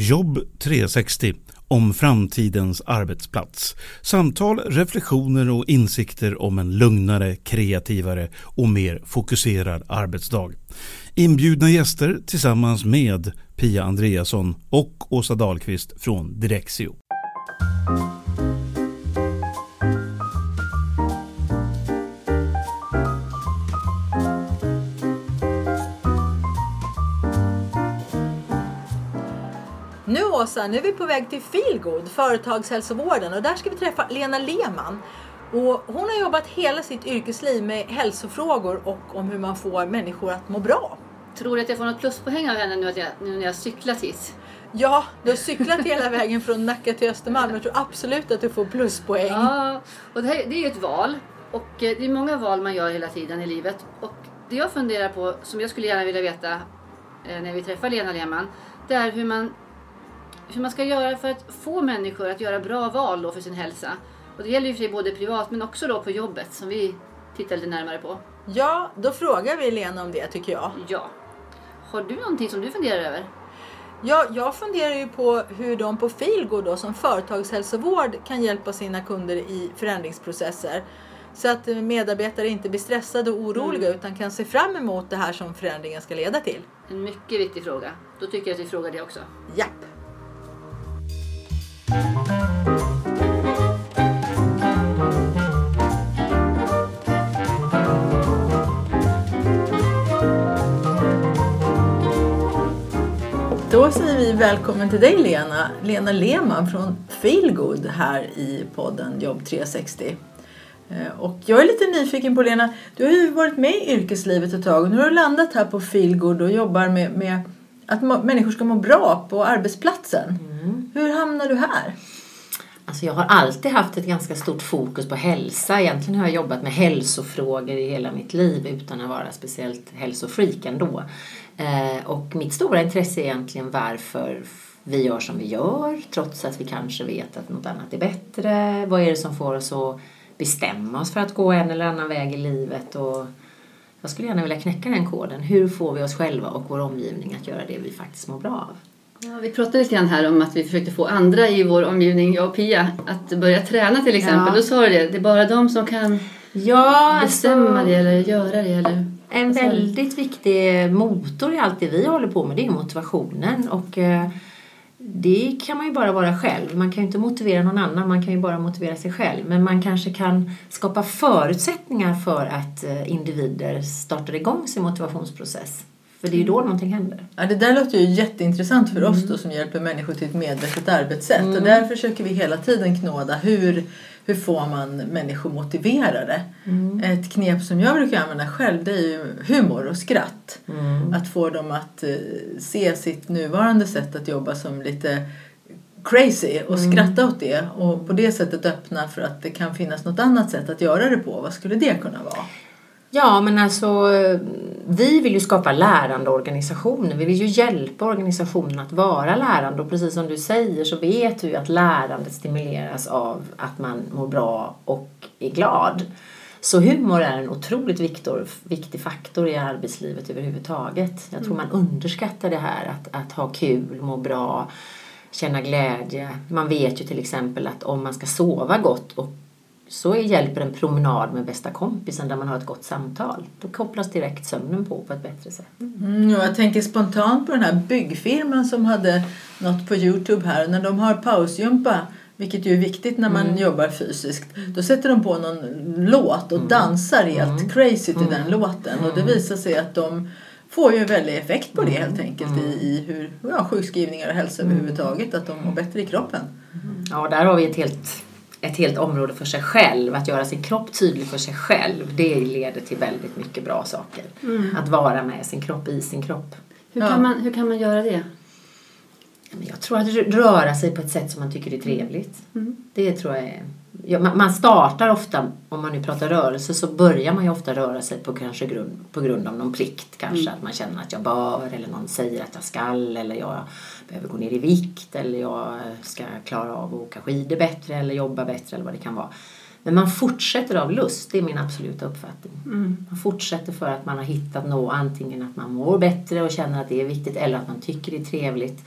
Jobb 360 om framtidens arbetsplats. Samtal, reflektioner och insikter om en lugnare, kreativare och mer fokuserad arbetsdag. Inbjudna gäster tillsammans med Pia Andreasson och Åsa Dahlqvist från Direxio. Nu Åsa, nu är vi på väg till Feelgood, företagshälsovården och där ska vi träffa Lena Lehmann. Och hon har jobbat hela sitt yrkesliv med hälsofrågor och om hur man får människor att må bra. Tror du att jag får något pluspoäng av henne nu, att jag, nu när jag cyklat hit? Ja, du har cyklat hela vägen från Nacka till Östermalm. Jag tror absolut att du får pluspoäng. Ja, och det, här, det är ju ett val. Och eh, det är många val man gör hela tiden i livet. Och det jag funderar på, som jag skulle gärna vilja veta eh, när vi träffar Lena Lehmann, det är hur man, hur man ska göra för att få människor att göra bra val då för sin hälsa. Och det gäller ju för sig både privat men också då på jobbet som vi tittar lite närmare på. Ja, då frågar vi Lena om det tycker jag. Ja. Har du någonting som du funderar över? Ja, jag funderar ju på hur de på Feelgood då som företagshälsovård kan hjälpa sina kunder i förändringsprocesser. Så att medarbetare inte blir stressade och oroliga utan kan se fram emot det här som förändringen ska leda till. En mycket viktig fråga. Då tycker jag att vi frågar det också. Japp! Då säger vi välkommen till dig Lena, Lena Lehmann från Feelgood här i podden Jobb 360. Eh, och jag är lite nyfiken på Lena, du har ju varit med i yrkeslivet ett tag och nu har du landat här på Feelgood och jobbar med, med att må- människor ska må bra på arbetsplatsen. Hur hamnar du här? Alltså jag har alltid haft ett ganska stort fokus på hälsa. Egentligen har jag jobbat med hälsofrågor i hela mitt liv utan att vara speciellt hälsofreak ändå. Eh, och mitt stora intresse är egentligen varför vi gör som vi gör trots att vi kanske vet att något annat är bättre. Vad är det som får oss att bestämma oss för att gå en eller annan väg i livet? Och jag skulle gärna vilja knäcka den koden. Hur får vi oss själva och vår omgivning att göra det vi faktiskt mår bra av? Ja, vi pratade lite grann här om att vi försökte få andra i vår omgivning, jag och Pia, att börja träna till exempel. Ja. Då sa du det, det är bara de som kan Ja, bestämma det eller göra det. Eller... En väldigt viktig motor i allt det vi håller på med det är motivationen. Och eh, det kan man ju bara vara själv. Man kan ju inte motivera någon annan, man kan ju bara motivera sig själv. Men man kanske kan skapa förutsättningar för att eh, individer startar igång sin motivationsprocess. För det är ju då någonting händer. Ja, det där låter ju jätteintressant för oss då som hjälper människor till ett medvetet arbetssätt. Och där försöker vi hela tiden knåda hur, hur får man människor motiverade. Ett knep som jag brukar använda själv det är ju humor och skratt. Att få dem att eh, se sitt nuvarande sätt att jobba som lite crazy och skratta åt det och på det sättet öppna för att det kan finnas något annat sätt att göra det på. Vad skulle det kunna vara? Ja, men alltså vi vill ju skapa lärande organisationer. Vi vill ju hjälpa organisationen att vara lärande och precis som du säger så vet du ju att lärandet stimuleras av att man mår bra och är glad. Så humor är en otroligt viktor, viktig faktor i arbetslivet överhuvudtaget. Jag tror man underskattar det här att, att ha kul, må bra, känna glädje. Man vet ju till exempel att om man ska sova gott och så hjälper en promenad med bästa kompisen där man har ett gott samtal. Då kopplas direkt sömnen på på ett bättre sätt. Mm, jag tänker spontant på den här byggfirman som hade något på Youtube här. När de har pausgympa, vilket ju är viktigt när man jobbar fysiskt, då sätter de på någon låt och dansar helt crazy till den låten. Och det visar sig att de får ju en väldig effekt på det helt enkelt i, i hur ja, sjukskrivningar och hälsa överhuvudtaget, att de mår bättre i kroppen. Ja, där har vi ett helt, ett helt område för sig själv. Att göra sin kropp tydlig för sig själv, det leder till väldigt mycket bra saker. Att vara med sin kropp i sin kropp. Hur, Ja. kan man, hur kan man göra det? Jag tror att röra sig på ett sätt som man tycker är trevligt. Det tror jag är... Ja, man startar ofta, om man nu pratar rörelse, så börjar man ju ofta röra sig på, kanske grund, på grund av någon plikt. Kanske att man känner att jag bör eller någon säger att jag skall eller jag behöver gå ner i vikt eller jag ska klara av att åka skidor bättre eller jobba bättre eller vad det kan vara. Men man fortsätter av lust, det är min absoluta uppfattning. Man fortsätter för att man har hittat något, antingen att man mår bättre och känner att det är viktigt eller att man tycker det är trevligt.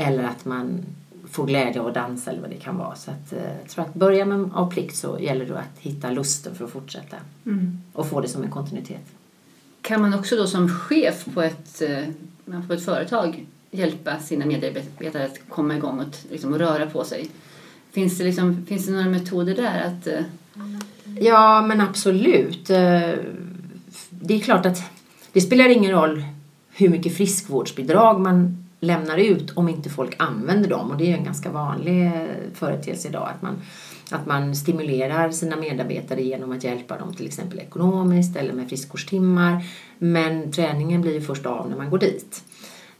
Eller att man får glädje av att dansa eller vad det kan vara. Så att, eh, jag tror att börja med av plikt så gäller det att hitta lusten för att fortsätta och få det som en kontinuitet. Kan man också då som chef på ett, eh, på ett företag hjälpa sina medarbetare att komma igång och liksom, röra på sig? Finns det, liksom, finns det några metoder där? att... Eh, Ja, men absolut. Det är klart att det spelar ingen roll hur mycket friskvårdsbidrag man lämnar ut om inte folk använder dem. Och det är en ganska vanlig eh, företeelse idag att man, att man stimulerar sina medarbetare genom att hjälpa dem till exempel ekonomiskt eller med friskvårdstimmar. Men träningen blir ju först av när man går dit.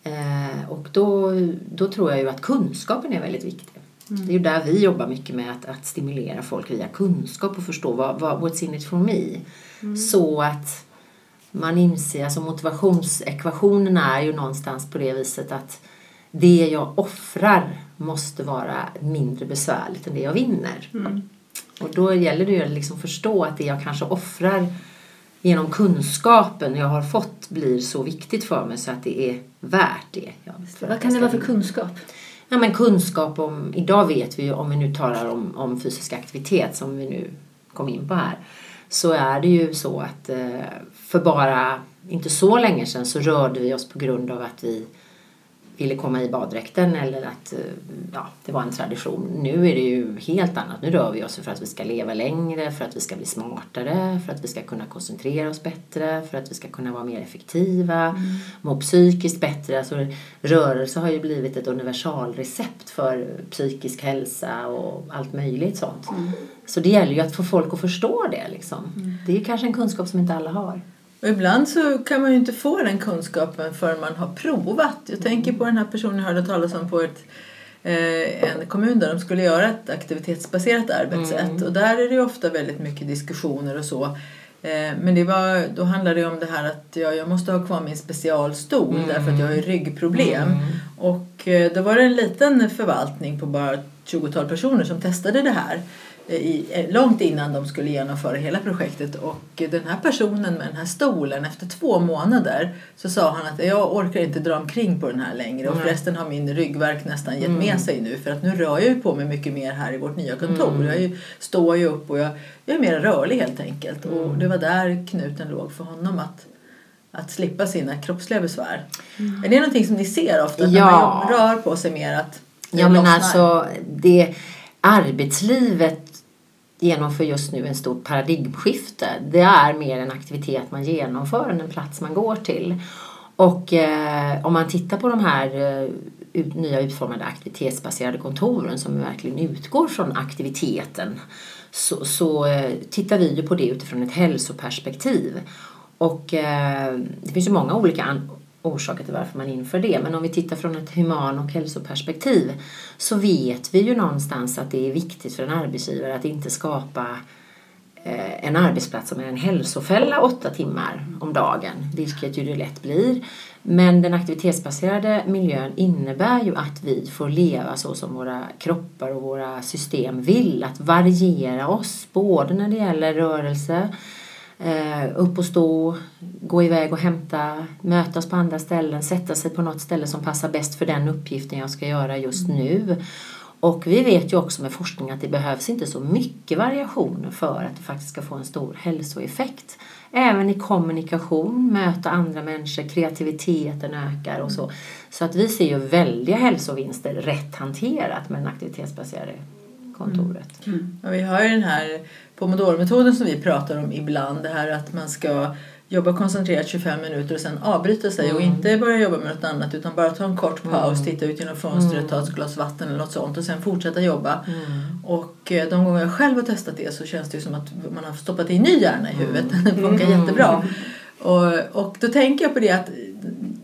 Eh, och då, då tror jag ju att kunskapen är väldigt viktig. Det är ju där vi jobbar mycket med att, att stimulera folk via kunskap och förstå vad, vad, what's in it for me. Så att man inser, alltså motivationsekvationen är ju någonstans på det viset att det jag offrar måste vara mindre besvärligt än det jag vinner. Och då gäller det ju att liksom förstå att det jag kanske offrar genom kunskapen jag har fått blir så viktigt för mig så att det är värt det. Vad kan det vara för kunskap? Ja, men kunskap om, idag vet vi ju, om vi nu talar om, om fysisk aktivitet som vi nu kom in på här, så är det ju så att eh, för bara inte så länge sedan så rörde vi oss på grund av att vi ville komma i baddräkten eller att eh, ja, det var en tradition. Nu är det ju helt annat. Nu rör vi oss för att vi ska leva längre, för att vi ska bli smartare, för att vi ska kunna koncentrera oss bättre, för att vi ska kunna vara mer effektiva, må psykiskt bättre. Alltså, rörelse har ju blivit ett universalrecept för psykisk hälsa och allt möjligt sånt. Så det gäller ju att få folk att förstå det. Liksom. Det är kanske en kunskap som inte alla har. Och ibland så kan man ju inte få den kunskapen förrän man har provat. Jag tänker på den här personen jag hörde talas om på ett, eh, en kommun där de skulle göra ett aktivitetsbaserat arbetssätt. Och där är det ju ofta väldigt mycket diskussioner och så. Eh, men det var, då handlade det om det här att jag, jag måste ha kvar min specialstol därför att jag har ju ryggproblem. Och eh, då var det en liten förvaltning på bara 20-tal personer som testade det här i, eh, långt innan de skulle genomföra hela projektet. Och eh, den här personen med den här stolen, efter två månader så sa han att jag orkar inte dra omkring på den här längre och Nej. förresten har min ryggvärk nästan gett med sig nu för att nu rör jag ju på mig mycket mer här i vårt nya kontor. Jag är ju, står ju upp och jag, jag är mer rörlig helt enkelt. Och det var där knuten låg för honom att att slippa sina kroppsliga besvär. Är det någonting som ni ser ofta? Ja. När man rör på sig mer att Ja men lossnar? alltså det arbetslivet genomför just nu en stort paradigmskifte. Det är mer en aktivitet man genomför än en plats man går till. Och eh, om man tittar på de här eh, ut, nya utformade aktivitetsbaserade kontoren som verkligen utgår från aktiviteten så, så eh, tittar vi ju på det utifrån ett hälsoperspektiv. Och eh, det finns ju många olika an- orsaker till varför man inför det. Men om vi tittar från ett human och hälsoperspektiv så vet vi ju någonstans att det är viktigt för en arbetsgivare att inte skapa eh, en arbetsplats som är en hälsofälla åtta timmar om dagen, vilket ju det lätt blir. Men den aktivitetsbaserade miljön innebär ju att vi får leva så som våra kroppar och våra system vill, att variera oss både när det gäller rörelse, eh, upp och stå, gå iväg och hämta, mötas på andra ställen, sätta sig på något ställe som passar bäst för den uppgiften jag ska göra just nu. Och vi vet ju också med forskning att det behövs inte så mycket variation för att det faktiskt ska få en stor hälsoeffekt. Även i kommunikation, möta andra människor, kreativiteten ökar och så. Så att vi ser ju väldiga hälsovinster rätt hanterat med den aktivitetsbaserade kontoret. Ja, vi har ju den här Pomodoro-metoden som vi pratar om ibland. Det här att man ska jobba koncentrerat 25 minuter och sen avbryta sig och inte börja jobba med något annat utan bara ta en kort paus, titta ut genom fönstret, ta ett glas vatten eller något sånt och sen fortsätta jobba. Och eh, de gånger jag själv har testat det så känns det ju som att man har stoppat in ny hjärna i huvudet. Det funkar jättebra. Och, och då tänker jag på det att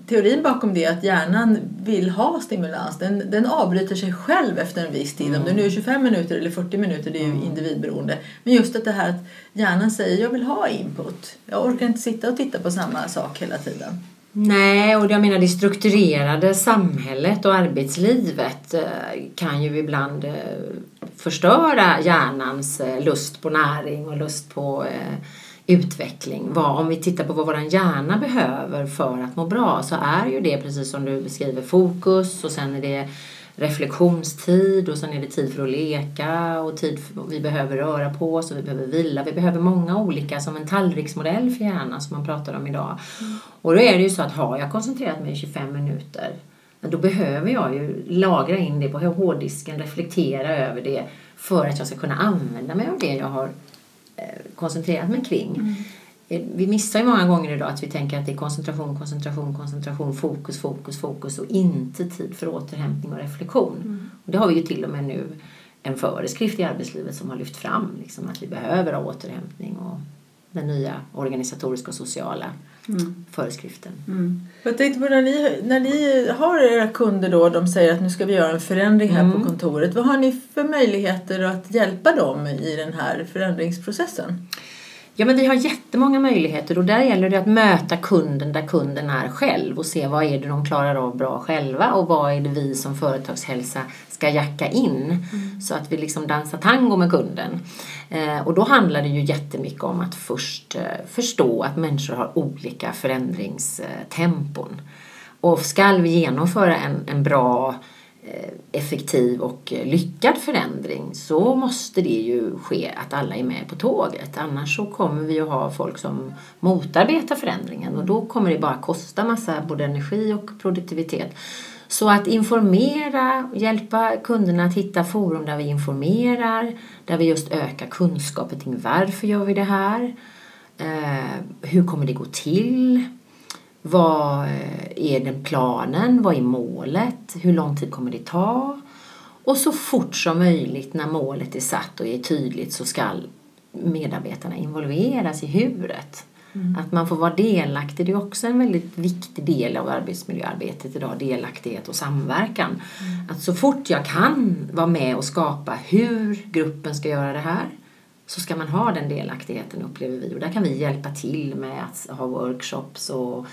teorin bakom det är att hjärnan vill ha stimulans. Den, den avbryter sig själv efter en viss tid. Om det nu är 25 minuter eller 40 minuter, det är ju individberoende. Men just att det här att hjärnan säger jag vill ha input. Jag orkar inte sitta och titta på samma sak hela tiden. Nej, och jag menar det strukturerade samhället och arbetslivet eh, kan ju ibland eh, förstöra hjärnans eh, lust på näring och lust på utveckling. Vad, om vi tittar på vad vår hjärna behöver för att må bra så är ju det precis som du beskriver fokus och sen är det reflektionstid och sen är det tid för att leka och tid för, vi behöver röra på oss och vi behöver vila. Vi behöver många olika som en tallriksmodell för hjärnan som man pratar om idag. Mm. Och då är det ju så att har jag koncentrerat mig i 25 minuter då behöver jag ju lagra in det på hårddisken, reflektera över det för att jag ska kunna använda mig av det jag har koncentrerat mig kring. Mm. Eh, vi missar ju många gånger idag att vi tänker att det är koncentration, koncentration, koncentration, fokus, fokus, fokus och inte tid för återhämtning och reflektion. Mm. Och det har vi ju till och med nu en föreskrift i arbetslivet som har lyft fram liksom, att vi behöver ha återhämtning och den nya organisatoriska och sociala mm. föreskriften. Mm. Jag tänkte på när ni, när ni har era kunder då, de säger att nu ska vi göra en förändring här mm. på kontoret. Vad har ni för möjligheter att hjälpa dem i den här förändringsprocessen? Ja, men vi har jättemånga möjligheter och där gäller det att möta kunden där kunden är själv och se vad är det de klarar av bra själva och vad är det vi som företagshälsa ska jacka in mm. så att vi liksom dansar tango med kunden. Eh, och då handlar det ju jättemycket om att först eh, förstå att människor har olika förändringstempon. Och ska vi genomföra en, en bra Eh, effektiv och eh, lyckad förändring så måste det ju ske att alla är med på tåget. Annars så kommer vi att ha folk som motarbetar förändringen och då kommer det bara kosta massa både energi och produktivitet. Så att informera, hjälpa kunderna att hitta forum där vi informerar, där vi just ökar kunskapen kring varför gör vi det här? Eh, hur kommer det gå till? Vad eh, är den planen? Vad är målet? Hur lång tid kommer det ta? Och så fort som möjligt när målet är satt och är tydligt så ska medarbetarna involveras i huret. Mm. Att man får vara delaktig, det är också en väldigt viktig del av arbetsmiljöarbetet idag, delaktighet och samverkan. Mm. Att så fort jag kan vara med och skapa hur gruppen ska göra det här så ska man ha den delaktigheten upplever vi och där kan vi hjälpa till med att ha workshops och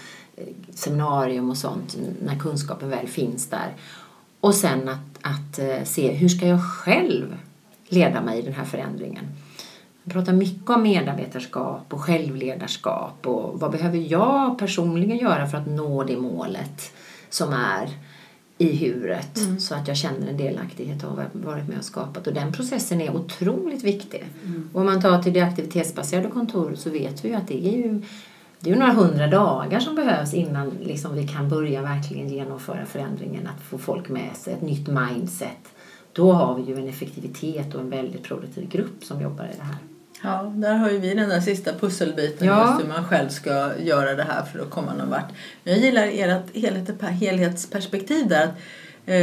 seminarium och sånt när kunskapen väl finns där. Och sen att, att eh, se hur ska jag själv leda mig i den här förändringen. Jag pratar mycket om medarbetarskap och självledarskap och vad behöver jag personligen göra för att nå det målet som är i huret mm. så att jag känner en delaktighet och har varit med och skapat. Och den processen är otroligt viktig. Mm. Och om man tar till det aktivitetsbaserade kontoret så vet vi ju att det är ju det är ju några hundra dagar som behövs innan liksom vi kan börja verkligen genomföra förändringen, att få folk med sig, ett nytt mindset. Då har vi ju en effektivitet och en väldigt produktiv grupp som jobbar i det här. Ja, där har ju vi den där sista pusselbiten ja. just hur man själv ska göra det här för att komma någon vart. Jag gillar ert helhetsperspektiv där. Att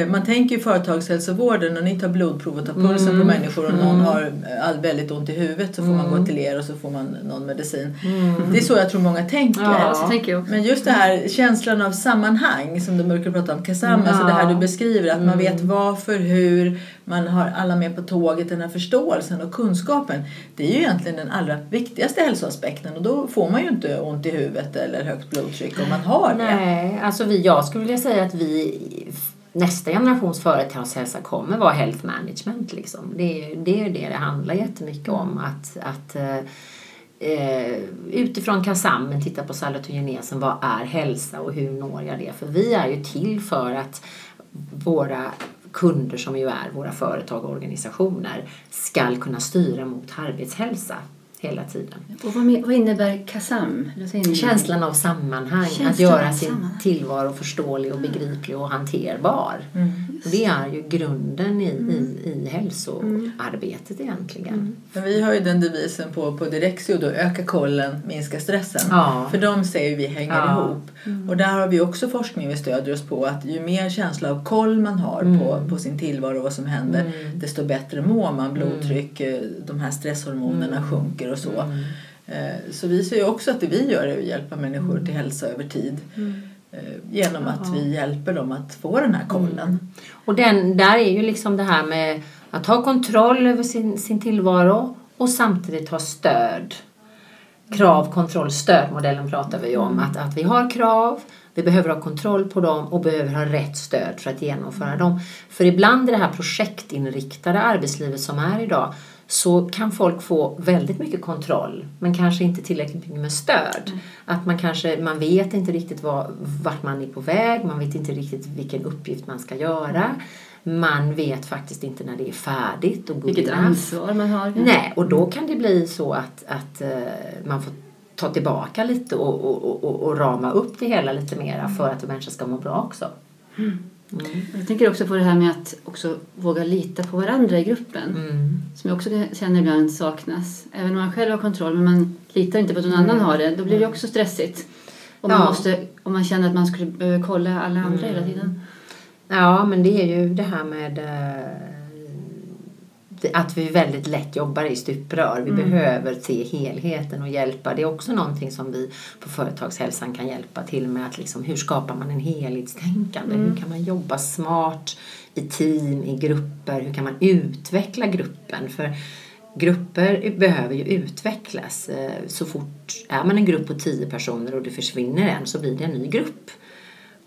man tänker ju företagshälsovården och ni tar blodprov och tar pulsen mm. på människor och någon mm. har eh, väldigt ont i huvudet så får man gå mm. till er och så får man någon medicin. Mm. Det är så jag tror många tänker. Ja, tänker Men just det här känslan av sammanhang som du brukar prata om, Kasam, ja. alltså det här du beskriver att man vet varför, hur, man har alla med på tåget, den här förståelsen och kunskapen. Det är ju egentligen den allra viktigaste hälsoaspekten och då får man ju inte ont i huvudet eller högt blodtryck om man har det. Nej, alltså vi, jag skulle vilja säga att vi nästa generations företagshälsa kommer vara health management. Liksom. Det, är, det är det det handlar jättemycket om. Att, att eh, utifrån KASAMen titta på salutogenesen. Vad är hälsa och hur når jag det? För vi är ju till för att våra kunder som ju är våra företag och organisationer ska kunna styra mot arbetshälsa hela tiden. Och vad, vad innebär KASAM? Känslan av sammanhang, Känslan att göra sin sammanhang. tillvaro förståelig och begriplig och hanterbar. Mm. Det är ju grunden i, mm. i, i hälsoarbetet mm. egentligen. Mm. Men vi har ju den devisen på, på Direxio då, öka kollen, minska stressen. Ja. För de säger vi hänger ja. ihop. Mm. Och där har vi också forskning vi stödjer oss på att ju mer känsla av koll man har mm. på, på sin tillvaro och vad som händer mm. desto bättre mår man. Blodtryck, eh, de här stresshormonerna sjunker och så. Eh, så vi ser ju också att det vi gör är att hjälpa människor till hälsa över tid. Eh, genom att ja. vi hjälper dem att få den här kollen. Mm. Och den, där är ju liksom det här med att ha kontroll över sin, sin tillvaro och samtidigt ha stöd. Krav, kontroll, stödmodellen pratar vi om. Mm. Att, att vi har krav, vi behöver ha kontroll på dem och behöver ha rätt stöd för att genomföra dem. För ibland i det här projektinriktade arbetslivet som är idag så kan folk få väldigt mycket kontroll men kanske inte tillräckligt mycket med stöd. Mm. Att man kanske, man vet inte riktigt var, vart man är på väg, man vet inte riktigt vilken uppgift man ska göra. Man vet faktiskt inte när det är färdigt. Och Vilket ansvar man har. Nej, och då kan det bli så att, att uh, man får ta tillbaka lite och, och, och, och, rama upp det hela lite mera för att människor ska må bra också. Mm. Mm. Jag tänker också på det här med att också våga lita på varandra i gruppen. Mm. Som jag också känner ibland saknas. Även om man själv har kontroll men man litar inte på att någon mm. annan har det. Då blir det också stressigt. Om man, ja. måste, om man känner att man skulle behöva kolla alla andra hela mm. tiden. Ja men det är ju det här med eh, att vi väldigt lätt jobbar i stuprör. Vi mm. behöver se helheten och hjälpa. Det är också någonting som vi på Företagshälsan kan hjälpa till med. Att liksom, hur skapar man en helhetstänkande? Mm. Hur kan man jobba smart i team, i grupper? Hur kan man utveckla gruppen? För grupper behöver ju utvecklas. Eh, så fort är man en grupp på tio personer och det försvinner en så blir det en ny grupp.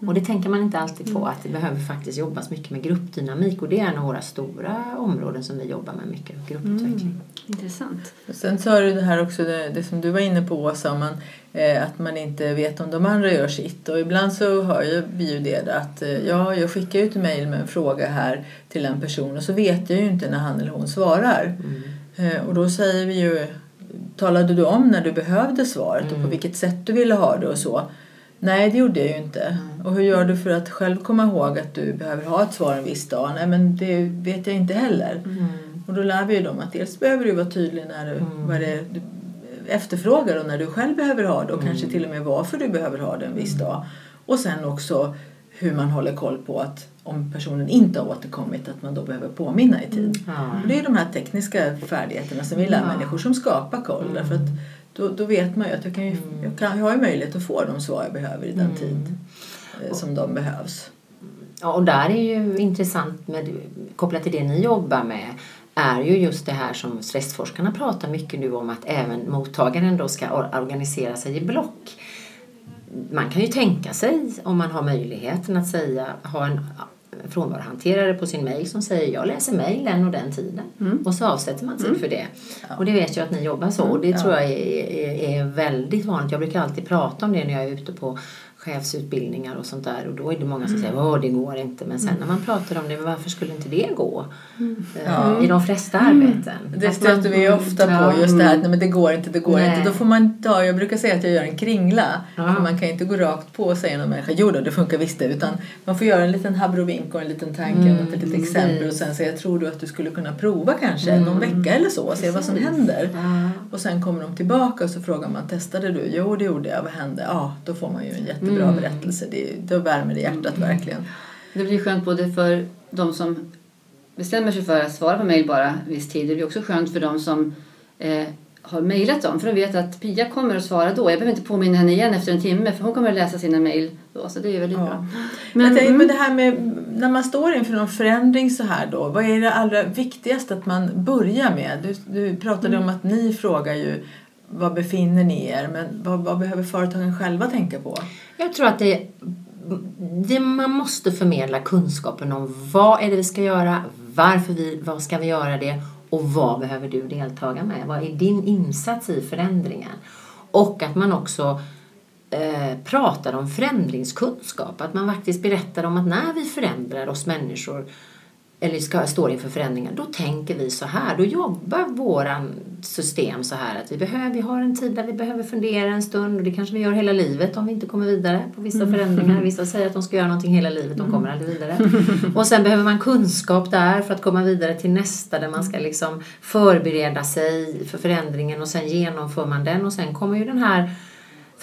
Och det tänker man inte alltid på mm. att det behöver faktiskt jobbas mycket med gruppdynamik och det är en av våra stora områden som vi jobbar med mycket, grupputveckling. Mm. Intressant. Och sen sa du det här också, det, det som du var inne på Åsa, man, eh, att man inte vet om de andra gör sitt. Och ibland så hör vi ju det att eh, ja, jag skickar ut mejl med en fråga här till en person och så vet jag ju inte när han eller hon svarar. Mm. Eh, och då säger vi ju, talade du om när du behövde svaret och på mm. vilket sätt du ville ha det och så. Nej, det gjorde jag ju inte. Mm. Och hur gör du för att själv komma ihåg att du behöver ha ett svar en viss dag? Nej, men det vet jag inte heller. Mm. Och då lär vi ju dem att dels behöver du vara tydlig när du, mm. vad det du efterfrågar och när du själv behöver ha det och kanske mm. till och med varför du behöver ha det en viss mm. dag. Och sen också hur man håller koll på att om personen inte har återkommit att man då behöver påminna i tid. Mm. Det är de här tekniska färdigheterna som vi lär människor som skapar koll. Därför att då, då vet man ju att jag, kan ju, mm. jag, kan, jag har ju möjlighet att få de svar jag behöver i den mm. tid eh, som de behövs. Ja, och där är ju intressant med, kopplat till det ni jobbar med är ju just det här som stressforskarna pratar mycket nu om att även mottagaren då ska organisera sig i block. Man kan ju tänka sig om man har möjligheten att säga, ha en frånvarohanterare på sin mail som säger jag läser mail den och den tiden. Mm. Och så avsätter man tid mm. för det. Ja. Och det vet jag att ni jobbar så och det mm. tror jag är, är, är, väldigt vanligt. Jag brukar alltid prata om det när jag är ute på chefsutbildningar och sånt där och då är det många som säger att det går inte men sen när man pratar om det, varför skulle inte det gå? Mm. Ja. I de flesta arbeten. Det stöter vi ofta på just det här att nej, men det går inte, det går nej. inte. Då får man ta, jag brukar säga att jag gör en kringla. Ja. För man kan inte gå rakt på och säga någon människa, jo då, det funkar visst det. Utan man får göra en liten habrovink och en liten tanke mm. och ett litet exempel och sen säga, tror du att du skulle kunna prova kanske mm. någon vecka eller så och se vad som händer. Ja. Och sen kommer de tillbaka och så frågar man, testade du? Jo det gjorde jag, vad hände? Ja, då får man ju en jättebra mm. berättelse. Det, då värmer det hjärtat mm. verkligen. Det blir skönt både för de som bestämmer sig för att svara på mejl bara viss tid. Det blir också skönt för de som eh, har mejlat dem. För de vet att Pia kommer att svara då. Jag behöver inte påminna henne igen efter en timme för hon kommer att läsa sina mejl då. Så det är väldigt ja. bra. Men, tänkte, men det här med när man står inför någon förändring så här då. Vad är det allra viktigaste att man börjar med? Du, du pratade mm. om att ni frågar ju vad befinner ni er? Men vad, vad, behöver företagen själva tänka på? Jag tror att det, det, man måste förmedla kunskapen om vad är det vi ska göra, varför vi, vad ska vi göra det och vad behöver du deltaga med? Vad är din insats i förändringen? Och att man också eh, pratar om förändringskunskap. Att man faktiskt berättar om att när vi förändrar oss människor eller ska, står inför förändringar, då tänker vi så här. Då jobbar våran system så här att vi, behöver, vi har en tid där vi behöver fundera en stund och det kanske vi gör hela livet om vi inte kommer vidare på vissa mm. förändringar. Vissa säger att de ska göra någonting hela livet, de kommer aldrig vidare. Och sen behöver man kunskap där för att komma vidare till nästa där man ska liksom förbereda sig för förändringen och sen genomför man den och sen kommer ju den här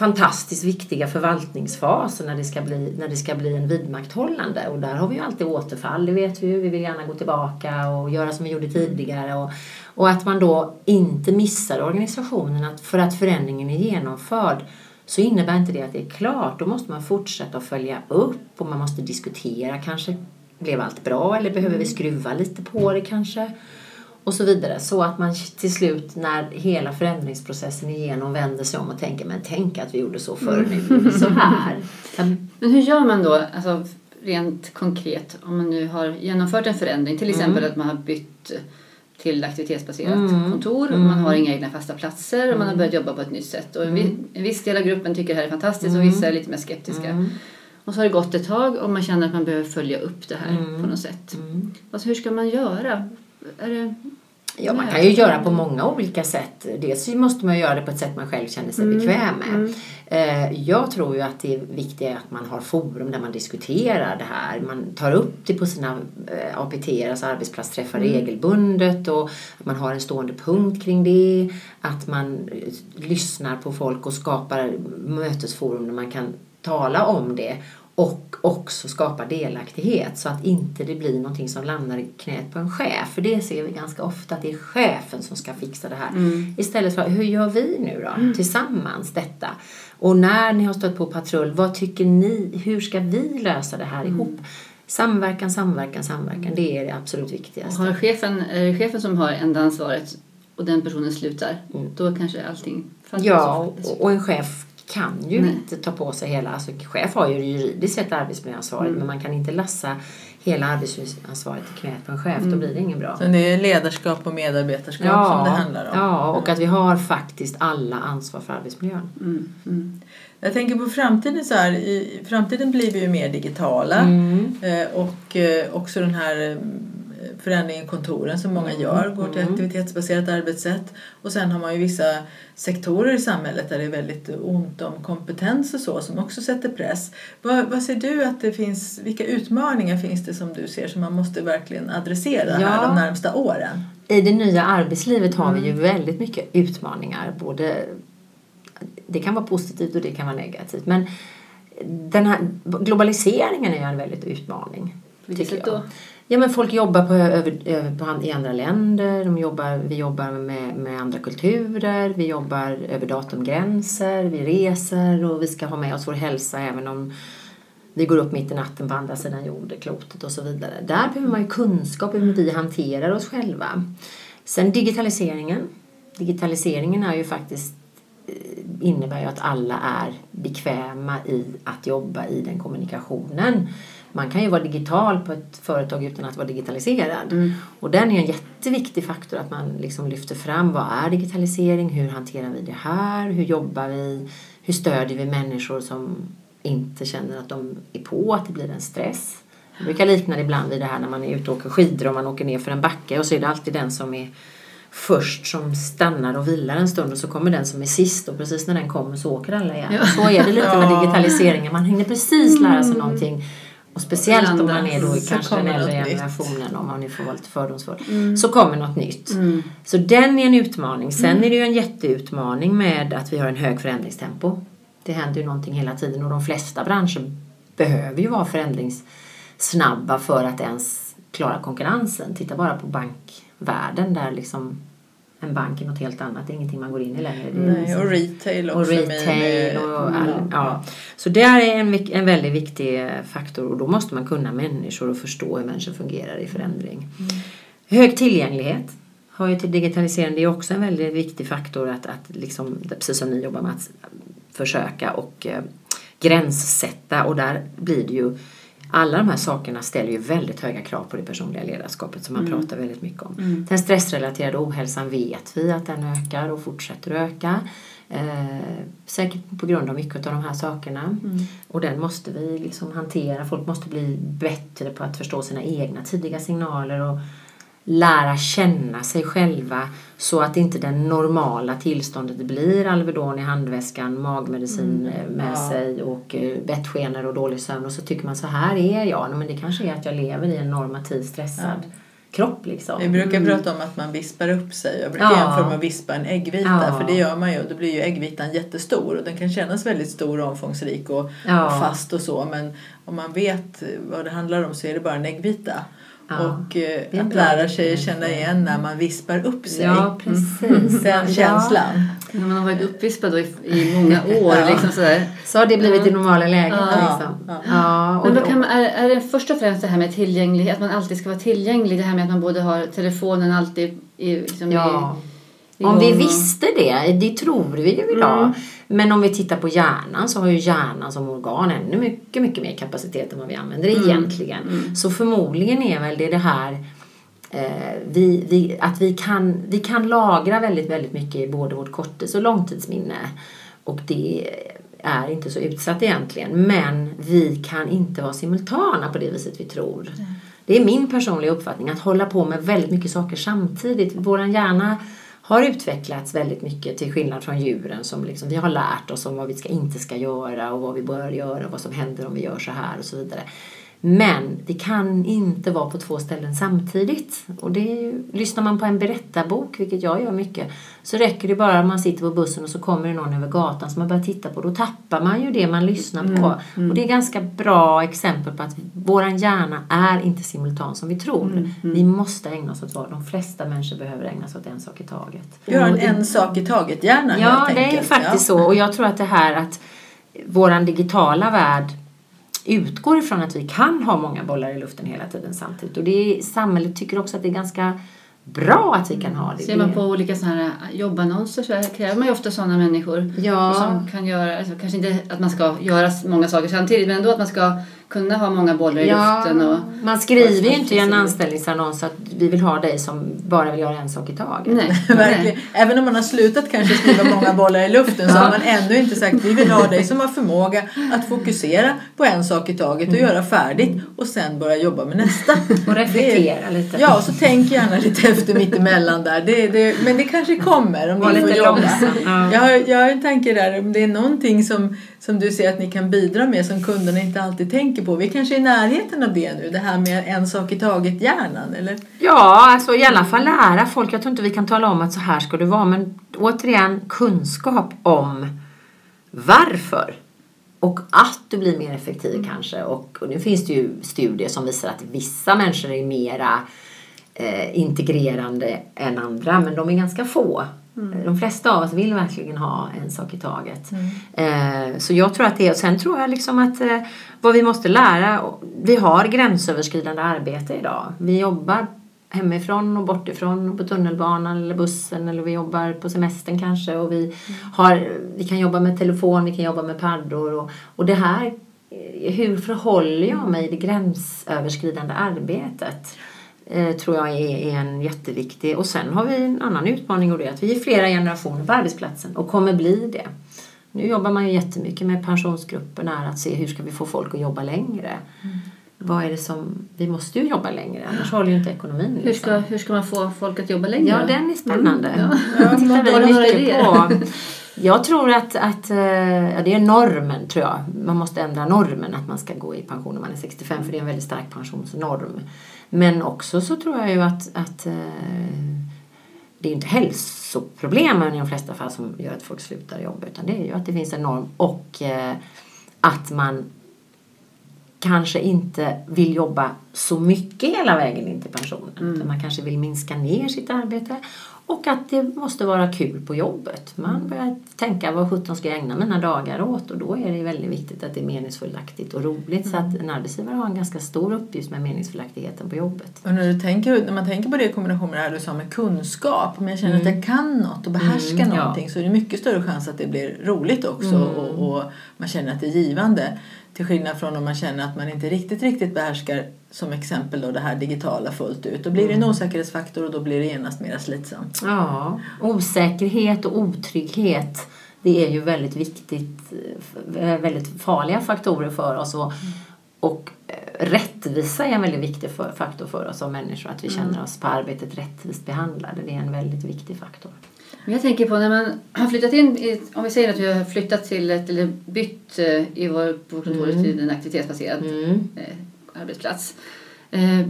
fantastiskt viktiga förvaltningsfaser när det ska bli, när det ska bli en vidmakthållande. Och där har vi ju alltid återfall, det vet vi ju. Vi vill gärna gå tillbaka och göra som vi gjorde tidigare. Och, och att man då inte missar organisationen att för att förändringen är genomförd så innebär inte det att det är klart. Då måste man fortsätta att följa upp och man måste diskutera kanske blev allt bra eller behöver vi skruva lite på det kanske? Och så vidare. Så att man till slut när hela förändringsprocessen är igenom vänder sig om och tänker men tänk att vi gjorde så förr, nu gjorde vi så här. Men hur gör man då, alltså, rent konkret, om man nu har genomfört en förändring, till exempel mm. att man har bytt till aktivitetsbaserat kontor. Och man har inga egna fasta platser och man har börjat jobba på ett nytt sätt. Och en, vi, en viss del av gruppen tycker det här är fantastiskt och vissa är lite mer skeptiska. Och så har det gått ett tag och man känner att man behöver följa upp det här på något sätt. Alltså hur ska man göra? Är det, Ja, man kan ju göra på många olika sätt. Dels måste man göra det på ett sätt man själv känner sig bekväm med. Eh, Jag tror ju att det är viktigt att man har forum där man diskuterar det här. Man tar upp det på sina eh, APT, alltså arbetsplatsträffar regelbundet och att man har en stående punkt kring det. Att man eh, lyssnar på folk och skapar mötesforum där man kan tala om det och också skapa delaktighet så att inte det blir någonting som landar i knät på en chef. För det ser vi ganska ofta att det är chefen som ska fixa det här. Istället för hur gör vi nu då tillsammans detta? Och när ni har stött på patrull, vad tycker ni? Hur ska vi lösa det här ihop? Samverkan, samverkan, samverkan. Det är det absolut viktigaste. har chefen, är det chefen som har enda ansvaret och den personen slutar, då kanske allting faller Ja, och- och en chef kan ju Nej. inte ta på sig hela, alltså chef har ju juridiskt sett arbetsmiljöansvaret men man kan inte lassa hela arbetsmiljöansvaret i knät på en chef, då blir det inget bra. Så det är ledarskap och medarbetarskap som det handlar om. ja, och att vi har faktiskt alla ansvar för arbetsmiljön. Mm, mm. Jag tänker på framtiden så här. I framtiden blir vi ju mer digitala. Mm. Eh, och eh, också den här förändringen i kontoren som många gör går till aktivitetsbaserat arbetssätt. Och sen har man ju vissa sektorer i samhället där det är väldigt ont om kompetens och så som också sätter press. Vad, vad ser du att det finns, vilka utmaningar finns det som du ser som man måste verkligen adressera här Ja. de närmsta åren? I det nya arbetslivet har vi ju Mm. väldigt mycket utmaningar. Både, det kan vara positivt och det kan vara negativt. Men den här, globaliseringen är ju en väldigt utmaning. Vilket då? Ja, men folk jobbar på, över, över, på, i andra länder, de jobbar, vi jobbar med, med andra kulturer, vi jobbar över datumgränser, vi reser och vi ska ha med oss vår hälsa även om vi går upp mitt i natten på andra sidan jordklotet och så vidare. Där behöver man ju kunskap om hur vi hanterar oss själva. Sen digitaliseringen. Digitaliseringen är ju faktiskt eh, innebär ju att alla är bekväma i att jobba i den kommunikationen. Man kan ju vara digital på ett företag utan att vara digitaliserad. Och den är en jätteviktig faktor att man liksom lyfter fram vad är digitalisering, hur hanterar vi det här, hur jobbar vi, hur stödjer vi människor som inte känner att de är på, att det blir en stress. Jag brukar likna det ibland vid det här när man är ute och åker skidor och man åker ner för en backe och så är det alltid den som är först som stannar och vilar en stund och så kommer den som är sist och precis när den kommer så åker alla igen. Ja. Så är det lite med digitaliseringen. Man hinner precis lära sig någonting. Och speciellt om man är då i kanske den äldre något nytt. generationen, om man nu får vara lite fördomsfull, så kommer något nytt. Mm. Så den är en utmaning. Sen är det ju en jätteutmaning med att vi har en hög förändringstempo. Det händer ju någonting hela tiden och de flesta branscher behöver ju vara förändringssnabba för att ens klara konkurrensen. Titta bara på bankvärlden där liksom en bank är något helt annat. Det är ingenting man går in i längre. Nej, liksom- och retail också. och med- retail med- och all, ja. Så det är en, en väldigt viktig eh, faktor och då måste man kunna människor och förstå hur människor fungerar i förändring. Hög tillgänglighet har ju till digitalisering, det är också en väldigt viktig faktor att, att liksom, precis som ni jobbar med att försöka och eh, gränssätta och där blir det ju alla de här sakerna ställer ju väldigt höga krav på det personliga ledarskapet som man pratar väldigt mycket om. Den stressrelaterade ohälsan vet vi att den ökar och fortsätter att öka. Eh, säkert på grund av mycket av de här sakerna. Och den måste vi liksom hantera. Folk måste bli bättre på att förstå sina egna tidiga signaler och lära känna sig själva så att inte det normala tillståndet blir Alvedon i handväskan, magmedicin eh, med Ja. sig och eh, bettskenor och dålig sömn och så tycker man så här är jag. Men det kanske är att jag lever i en normativ stressad kropp liksom. Vi brukar prata om att man vispar upp sig. Jag brukar Ja. jämföra med att vispa en äggvita. Ja. För det gör man ju. Då blir ju äggvitan jättestor. Och den kan kännas väldigt stor och omfångsrik och, Ja. och fast och så. Men om man vet vad det handlar om så är det bara en äggvita. Ja. Och eh, att lära sig liknelse. känna igen när man vispar upp sig. Ja, precis. Den Ja. känslan. När man har varit uppvispad i, i många år. Ja. liksom sådär. Så har det blivit det normala läget. Ja. Liksom. Ja. Men då då- kan man, är, är det först och främst det här med tillgänglighet, att man alltid ska vara tillgänglig? Det här med att man både har telefonen alltid i, liksom Ja. i, Om vi visste det, det tror vi ju idag. Men om vi tittar på hjärnan så har ju hjärnan som organ ännu mycket, mycket mer kapacitet än vad vi använder egentligen. Så förmodligen är väl det det här Eh, vi, vi, att vi kan, vi kan lagra väldigt, väldigt mycket i både vårt korttids och långtidsminne. Och det är inte så utsatt egentligen. Men vi kan inte vara simultana på det viset vi tror. Mm. Det är min personliga uppfattning att hålla på med väldigt mycket saker samtidigt. Vår hjärna har utvecklats väldigt mycket till skillnad från djuren som liksom, vi har lärt oss om vad vi ska, inte ska göra och vad vi bör göra och vad som händer om vi gör så här och så vidare. Men vi kan inte vara på två ställen samtidigt. Och det ju, lyssnar man på en berättarbok, vilket jag gör mycket, så räcker det bara om man sitter på bussen och så kommer det någon över gatan som man börjar titta på. Då tappar man ju det man lyssnar på. Mm, mm. Och det är ganska bra exempel på att våran hjärna är inte simultan som vi tror. Mm, mm. vi måste ägna oss åt vad de flesta människor behöver ägna sig åt en sak i taget. Göra en, en sak i taget-hjärna Ja, det är faktiskt ja. så. Och jag tror att det här att våran digitala värld utgår ifrån att vi kan ha många bollar i luften hela tiden samtidigt. Och det är, samhället tycker också att det är ganska bra att vi kan ha det. Ser man på olika såna här jobbannonser så kräver man ju ofta sådana människor ja. som kan göra, alltså kanske inte att man ska göra många saker samtidigt men ändå att man ska kunna ha många bollar i ja, luften. Och, man skriver ju inte i en anställningsannons att vi vill ha dig som bara vill göra en sak i taget. Nej, verkligen. Även om man har slutat kanske skriva många bollar i luften så har man ändå inte sagt vi vill ha dig som har förmåga att fokusera på en sak i taget och mm. göra färdigt och sen börja jobba med nästa. Och reflektera är, lite. Ja, så tänk gärna lite efter mitt emellan där. Det, det, men det kanske kommer om vi får jobba. Ja. Jag, har, jag har en tanke där om det är någonting som som du ser att ni kan bidra med som kunderna inte alltid tänker på. Vi kanske är i närheten av det nu, det här med en sak i taget-hjärnan, eller? Ja, alltså i alla fall lära folk. Jag tror inte vi kan tala om att så här ska det vara, men återigen kunskap om varför. Och att du blir mer effektiv mm. kanske. Och, och nu finns det ju studier som visar att vissa människor är mera eh, integrerande än andra, men de är ganska få. Mm. De flesta av oss vill verkligen ha en sak i taget. Mm. Eh, så jag tror att det är, och sen tror jag liksom att eh, vad vi måste lära, vi har gränsöverskridande arbete idag. Vi jobbar hemifrån och bortifrån och på tunnelbanan eller bussen eller vi jobbar på semestern kanske och vi, mm. har, vi kan jobba med telefon, vi kan jobba med paddor och, och det här, eh, hur förhåller jag mig i det gränsöverskridande arbetet? Eh, tror jag är, en jätteviktig. Och sen har vi en annan utmaning och det är att vi är flera generationer på arbetsplatsen och kommer bli det. Nu jobbar man ju jättemycket med pensionsgrupperna att se hur ska vi få folk att jobba längre. Mm. Vad är det som, vi måste ju jobba längre annars håller ju inte ekonomin. Liksom. Hur, ska, hur ska man få folk att jobba längre? Ja, den är spännande. Mm. Ja. tittar vi mycket på. Jag tror att, att eh, ja, det är normen tror jag. Man måste ändra normen att man ska gå i pension när man är 65 för det är en väldigt stark pensionsnorm. Men också så tror jag ju att, att eh, det är inte hälsoproblemen i de flesta fall som gör att folk slutar jobba utan det är ju att det finns en norm och eh, att man kanske inte vill jobba så mycket hela vägen in till pensionen. Mm. Man kanske vill minska ner sitt arbete och att det måste vara kul på jobbet. Man mm. börjar tänka vad sjutton ska jag ägna mina dagar åt och då är det väldigt viktigt att det är meningsfullaktigt och roligt så att mm. en arbetsgivare har en ganska stor uppgift med meningsfullaktigheten på jobbet. Och när, du tänker, när man tänker på det i kombination med det du sa med kunskap, om jag känner mm. att jag kan något och behärskar mm, någonting ja. så är det mycket större chans att det blir roligt också mm. och, och man känner att det är givande. Till skillnad från om man känner att man inte riktigt, riktigt behärskar som exempel då det här digitala fullt ut. Då blir det en mm. osäkerhetsfaktor och då blir det genast mer slitsamt. Ja, osäkerhet och otrygghet det är ju väldigt viktigt, eh, väldigt farliga faktorer för oss. Och, mm. och eh, rättvisa är en väldigt viktig faktor för oss som människor. Att vi känner mm. oss på arbetet rättvist behandlade. Det är en väldigt viktig faktor. Men jag tänker på när man har flyttat in, i, om vi säger att vi har flyttat till ett, eller bytt eh, i vår, på kontoret mm. till en aktivitetsbaserad mm. eh, arbetsplats. Eh,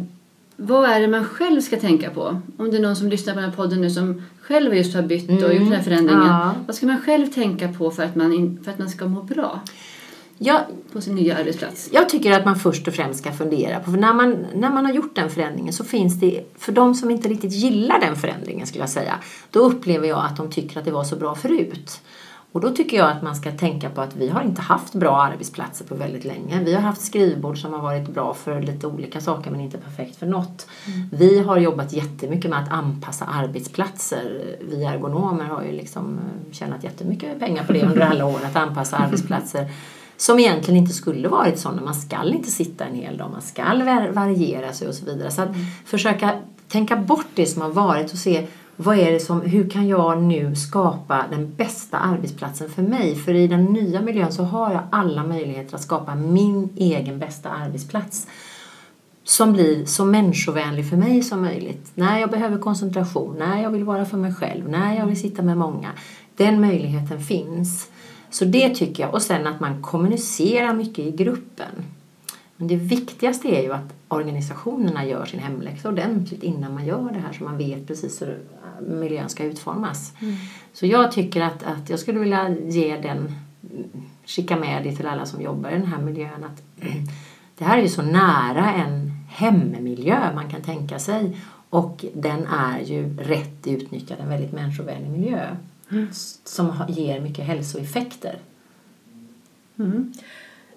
vad är det man själv ska tänka på? Om det är någon som lyssnar på den här podden nu som själv just har bytt och mm. gjort den här förändringen. Ja. Vad ska man själv tänka på för att man, in, för att man ska må bra? Jag, på sin nya arbetsplats? Jag tycker att man först och främst ska fundera på, för när man, när man har gjort den förändringen så finns det, för de som inte riktigt gillar den förändringen skulle jag säga, då upplever jag att de tycker att det var så bra förut. Och då tycker jag att man ska tänka på att vi har inte haft bra arbetsplatser på väldigt länge. Vi har haft skrivbord som har varit bra för lite olika saker men inte perfekt för något. Mm. Vi har jobbat jättemycket med att anpassa arbetsplatser. Vi ergonomer har ju liksom eh, tjänat jättemycket pengar på det under alla år, att anpassa arbetsplatser som egentligen inte skulle varit sådana. Man skall inte sitta en hel dag, man skall variera sig och så vidare. Så att mm. försöka tänka bort det som har varit och se vad är det som, hur kan jag nu skapa den bästa arbetsplatsen för mig? För i den nya miljön så har jag alla möjligheter att skapa min egen bästa arbetsplats som blir så människovänlig för mig som möjligt. När jag behöver koncentration, när jag vill vara för mig själv, när jag vill sitta med många. Den möjligheten finns. Så det tycker jag. Och sen att man kommunicerar mycket i gruppen. Men det viktigaste är ju att organisationerna gör sin hemläxa ordentligt innan man gör det här så man vet precis hur miljön ska utformas. Mm. Så jag tycker att, att jag skulle vilja ge den, skicka med det till alla som jobbar i den här miljön att det här är ju så nära en hemmiljö man kan tänka sig och den är ju rätt utnyttjad en väldigt människovänlig miljö mm. som ger mycket hälsoeffekter. Mm.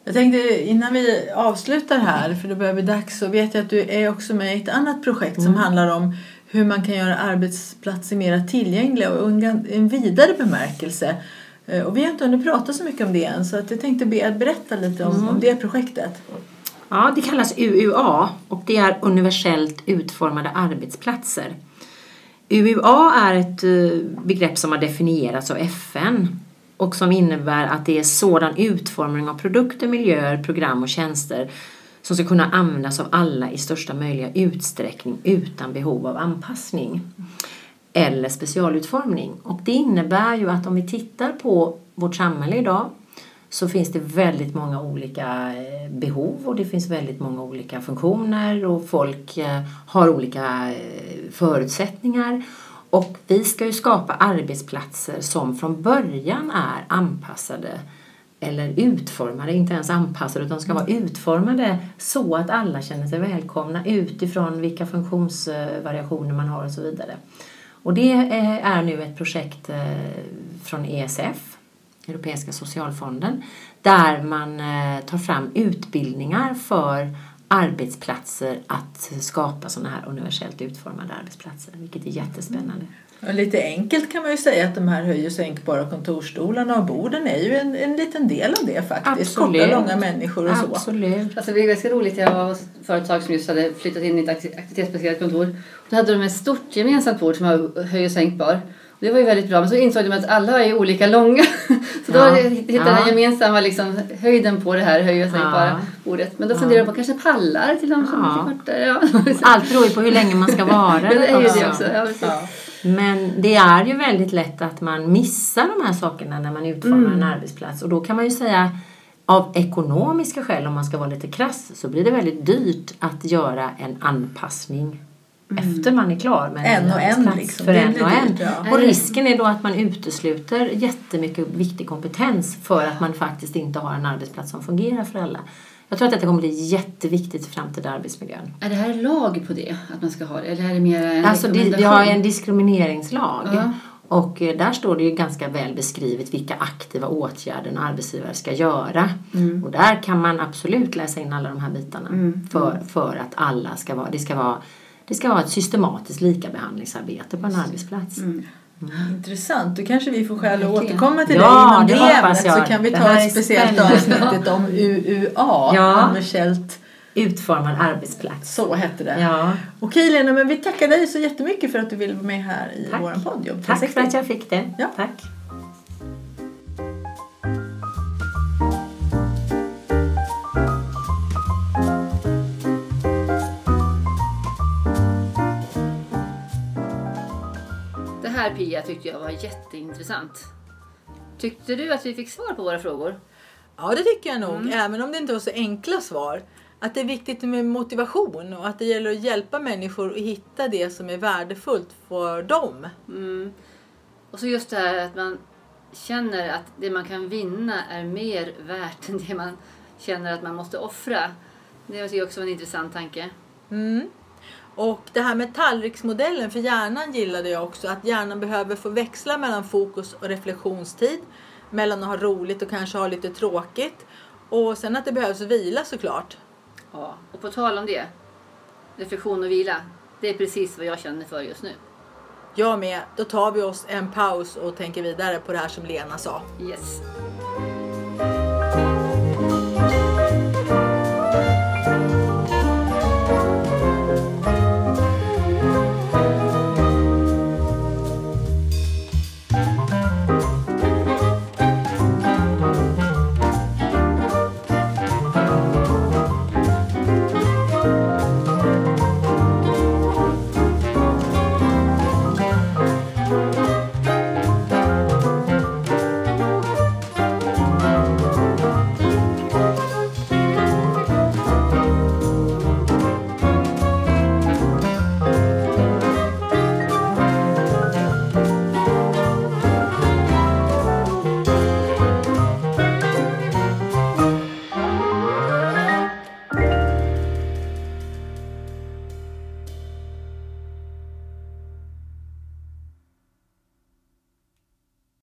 Jag tänkte innan vi avslutar här, för det börjar bli dags, så vet jag att du är också med i ett annat projekt mm. som handlar om hur man kan göra arbetsplatser mer tillgängliga och en vidare bemärkelse. Eh, och vi har inte hunnit prata så mycket om det än så att jag tänkte be att berätta lite om, mm. om det projektet. Ja, det kallas UUA och det är universellt utformade arbetsplatser. UUA är ett eh, begrepp som har definierats av FN och som innebär att det är sådan utformning av produkter, miljöer, program och tjänster som ska kunna användas av alla i största möjliga utsträckning utan behov av anpassning eller specialutformning. Och det innebär ju att om vi tittar på vårt samhälle idag så finns det väldigt många olika eh, behov och det finns väldigt många olika funktioner och folk eh, har olika eh, förutsättningar. Och vi ska ju skapa arbetsplatser som från början är anpassade eller utformade, inte ens anpassade utan ska vara utformade så att alla känner sig välkomna utifrån vilka funktionsvariationer man har och så vidare. Och det är nu ett projekt från ESF Europeiska socialfonden, där man eh, tar fram utbildningar för arbetsplatser att skapa sådana här universellt utformade arbetsplatser, vilket är jättespännande. Och lite enkelt kan man ju säga att de här höj och sänkbara kontorsstolarna och borden är ju en, en liten del av det faktiskt. Absolut. Korta, långa människor och så. Absolut. Alltså det var ganska roligt. Jag var ett företag som just hade flyttat in i ett aktivitetsbaserat kontor. Då hade de ett stort gemensamt bord som var höj och sänkbar. Det var ju väldigt bra. Men så insåg de att alla är olika långa. Så då ja. hittade ja. den gemensamma liksom, höjden på det här höj och sänkbara ja. bordet. Men då funderade jag på kanske pallar till de som är lite kortare. Ja. Allt beror ju på hur länge man ska vara ja, det är ju det också. Ja, Men det är ju väldigt lätt att man missar de här sakerna när man utformar mm. en arbetsplats. Och då kan man ju säga av ekonomiska skäl, om man ska vara lite krass, så blir det väldigt dyrt att göra en anpassning Mm. efter man är klar med en och en. Liksom. För en och en. Ja. Och risken är då att man utesluter jättemycket viktig kompetens för att man faktiskt inte har en arbetsplats som fungerar för alla. Jag tror att detta kommer bli jätteviktigt för framtida arbetsmiljön. Är det här lag på det? Att man ska ha det? Eller är det mer en alltså Vi har en diskrimineringslag. Ja. Och eh, där står det ju ganska väl beskrivet vilka aktiva åtgärder en arbetsgivare ska göra. Mm. Och där kan man absolut läsa in alla de här bitarna. Mm. För, för att alla ska vara, det ska vara det ska vara ett systematiskt likabehandlingsarbete på en arbetsplats. Mm. Mm. Intressant, då kanske vi får skäl att återkomma till ja, dig inom det, ämnet så kan vi ta ett speciellt avsnitt om UUA, ja. universellt utformad arbetsplats. Så hette det. Ja. Okej Lena, men vi tackar dig så jättemycket för att du ville vara med här i Tack. vår podd. Tack för att jag fick det. Ja. Tack. Här Pia tyckte jag var jätteintressant. Tyckte du att vi fick svar på våra frågor? Ja, det tycker jag nog. Mm. Även om det inte var så enkla svar. Att det är viktigt med motivation och att det gäller att hjälpa människor att hitta det som är värdefullt för dem. Mm. Och så just det här att man känner att det man kan vinna är mer värt än det man känner att man måste offra. Det är också en intressant tanke. Mm. Och det här med tallriksmodellen för hjärnan gillade jag också. Att hjärnan behöver få växla mellan fokus och reflektionstid. Mellan att ha roligt och kanske ha lite tråkigt. Och sen att det behövs vila såklart. Ja, och på tal om det. Reflektion och vila. Det är precis vad jag känner för just nu. Jag med. Då tar vi oss en paus och tänker vidare på det här som Lena sa. Yes.